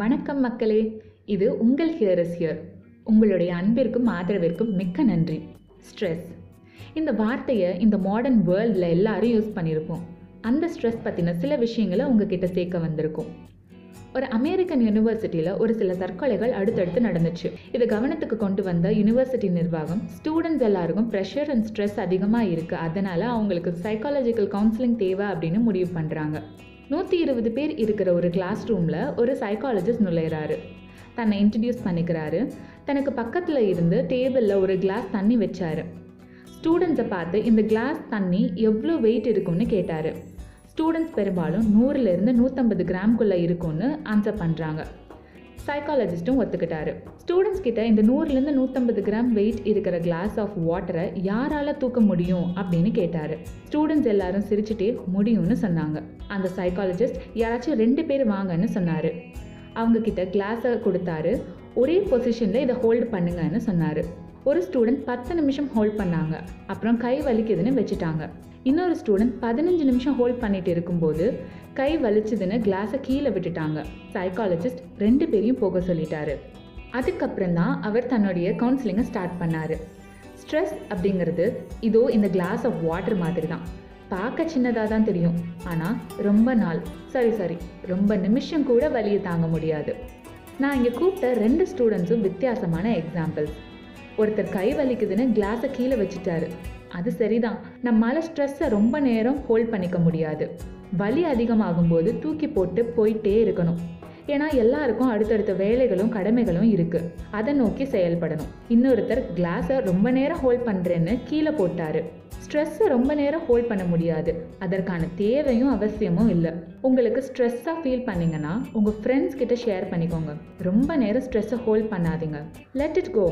வணக்கம் மக்களே இது உங்கள் ஹியர் இஸ் ஹியர் உங்களுடைய அன்பிற்கும் ஆதரவிற்கும் மிக்க நன்றி. ஸ்ட்ரெஸ் இந்த வார்த்தையை இந்த மாடர்ன் வேர்ல்டில் எல்லாரும் யூஸ் பண்ணியிருப்போம் அந்த ஸ்ட்ரெஸ் பற்றின சில விஷயங்களை உங்ககிட்ட சேர்க்க வந்திருக்கும். ஒரு அமெரிக்கன் யூனிவர்சிட்டியில் ஒரு சில தற்கொலைகள் அடுத்தடுத்து நடந்துச்சு. இதை கவனத்துக்கு கொண்டு வந்த யூனிவர்சிட்டி நிர்வாகம் ஸ்டூடெண்ட்ஸ் எல்லாருக்கும் ப்ரெஷர் அண்ட் ஸ்ட்ரெஸ் அதிகமாக இருக்குது அதனால் அவங்களுக்கு சைக்காலஜிக்கல் கவுன்சிலிங் தேவை அப்படின்னு முடிவு பண்ணுறாங்க நூற்றி இருபது பேர் இருக்கிற ஒரு கிளாஸ் ரூமில் ஒரு சைக்காலஜிஸ்ட் நுழையிறாரு. தன்னை இன்ட்ரடியூஸ் பண்ணிக்கிறாரு. தனக்கு பக்கத்தில் இருந்து டேபிளில் ஒரு கிளாஸ் தண்ணி வச்சாரு. ஸ்டூடெண்ட்ஸை பார்த்து இந்த கிளாஸ் தண்ணி எவ்வளோ வெயிட் இருக்கும்னு கேட்டார். ஸ்டூடெண்ட்ஸ் பெரும்பாலும் நூறுலேருந்து நூற்றம்பது கிராம்குள்ளே இருக்கும்னு ஆன்சர் பண்ணுறாங்க சைக்காலஜிஸ்ட்டும் ஒத்துக்கிட்டாரு. ஸ்டூடெண்ட்ஸ் கிட்ட இந்த நூறுலேருந்து நூற்றம்பது கிராம் வெயிட் இருக்கிற கிளாஸ் ஆஃப் வாட்டரை யாரால் தூக்க முடியும் அப்படின்னு கேட்டார். ஸ்டூடெண்ட்ஸ் எல்லாரும் சிரிச்சுட்டே முடியும்னு சொன்னாங்க. அந்த சைக்காலஜிஸ்ட் யாராச்சும் ரெண்டு பேர் வாங்கன்னு சொன்னார். அவங்க கிட்ட கிளாஸை கொடுத்தாரு. ஒரே பொசிஷனில் இதை ஹோல்டு பண்ணுங்கன்னு சொன்னார். ஒரு ஸ்டூடெண்ட் பத்து நிமிஷம் ஹோல்ட் பண்ணாங்க. அப்புறம் கை வலிக்குதுன்னு வச்சுட்டாங்க. இன்னொரு ஸ்டூடெண்ட் பதினஞ்சு நிமிஷம் ஹோல்ட் பண்ணிட்டு இருக்கும்போது கை வலிச்சுதுன்னு கிளாஸை கீழே விட்டுட்டாங்க. சைக்காலஜிஸ்ட் ரெண்டு பேரையும் போக சொல்லிட்டாரு. அதுக்கப்புறம் தான் அவர் தன்னுடைய கவுன்சிலிங்கை ஸ்டார்ட் பண்ணார். ஸ்ட்ரெஸ் அப்படிங்கிறது இதோ இந்த கிளாஸ் ஆஃப் வாட்டர் மாதிரி தான். பார்க்க சின்னதாக தான் தெரியும். ஆனால் ரொம்ப நாள் சரி சரி ரொம்ப நிமிஷம் கூட வலியை தாங்க முடியாது. நான் இங்கே கூப்பிட்ட ரெண்டு ஸ்டூடெண்ட்ஸும் வித்தியாசமான எக்ஸாம்பிள்ஸ் ஒருத்தர் கை வலிக்குதுன்னு கிளாஸை கீழே வச்சுட்டாரு. அது சரிதான். நம்மளால ஸ்ட்ரெஸ்ஸை ரொம்ப நேரம் ஹோல்ட் பண்ணிக்க முடியாது. வலி அதிகமாகும் போது தூக்கி போட்டு போயிட்டே இருக்கணும். ஏன்னா எல்லாருக்கும் அடுத்தடுத்த வேலைகளும் கடமைகளும் இருக்கு. அதை நோக்கி செயல்படணும். இன்னொருத்தர் கிளாஸை ரொம்ப நேரம் ஹோல்ட் பண்ணுறேன்னு கீழே போட்டாரு. ஸ்ட்ரெஸ்ஸை ரொம்ப நேரம் ஹோல்ட் பண்ண முடியாது. அதற்கான தேவையும் அவசியமும் இல்லை. உங்களுக்கு ஸ்ட்ரெஸ்ஸாக ஃபீல் பண்ணிங்கன்னா உங்கள் ஃப்ரெண்ட்ஸ் கிட்ட ஷேர் பண்ணிக்கோங்க. ரொம்ப நேரம் ஸ்ட்ரெஸ்ஸை ஹோல்ட் பண்ணாதீங்க. லெட் இட் கோ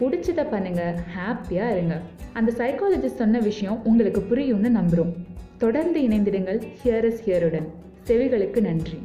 பிடிச்சதை பண்ணுங்க. ஹாப்பியாக இருங்க. அந்த சைக்காலஜிஸ்ட் சொன்ன விஷயம் உங்களுக்கு புரியும்னு நம்புகிறோம் தொடர்ந்து இணைந்திடுங்கள். ஹியர் இஸ் ஹியருடன் செவிகளுக்கு நன்றி.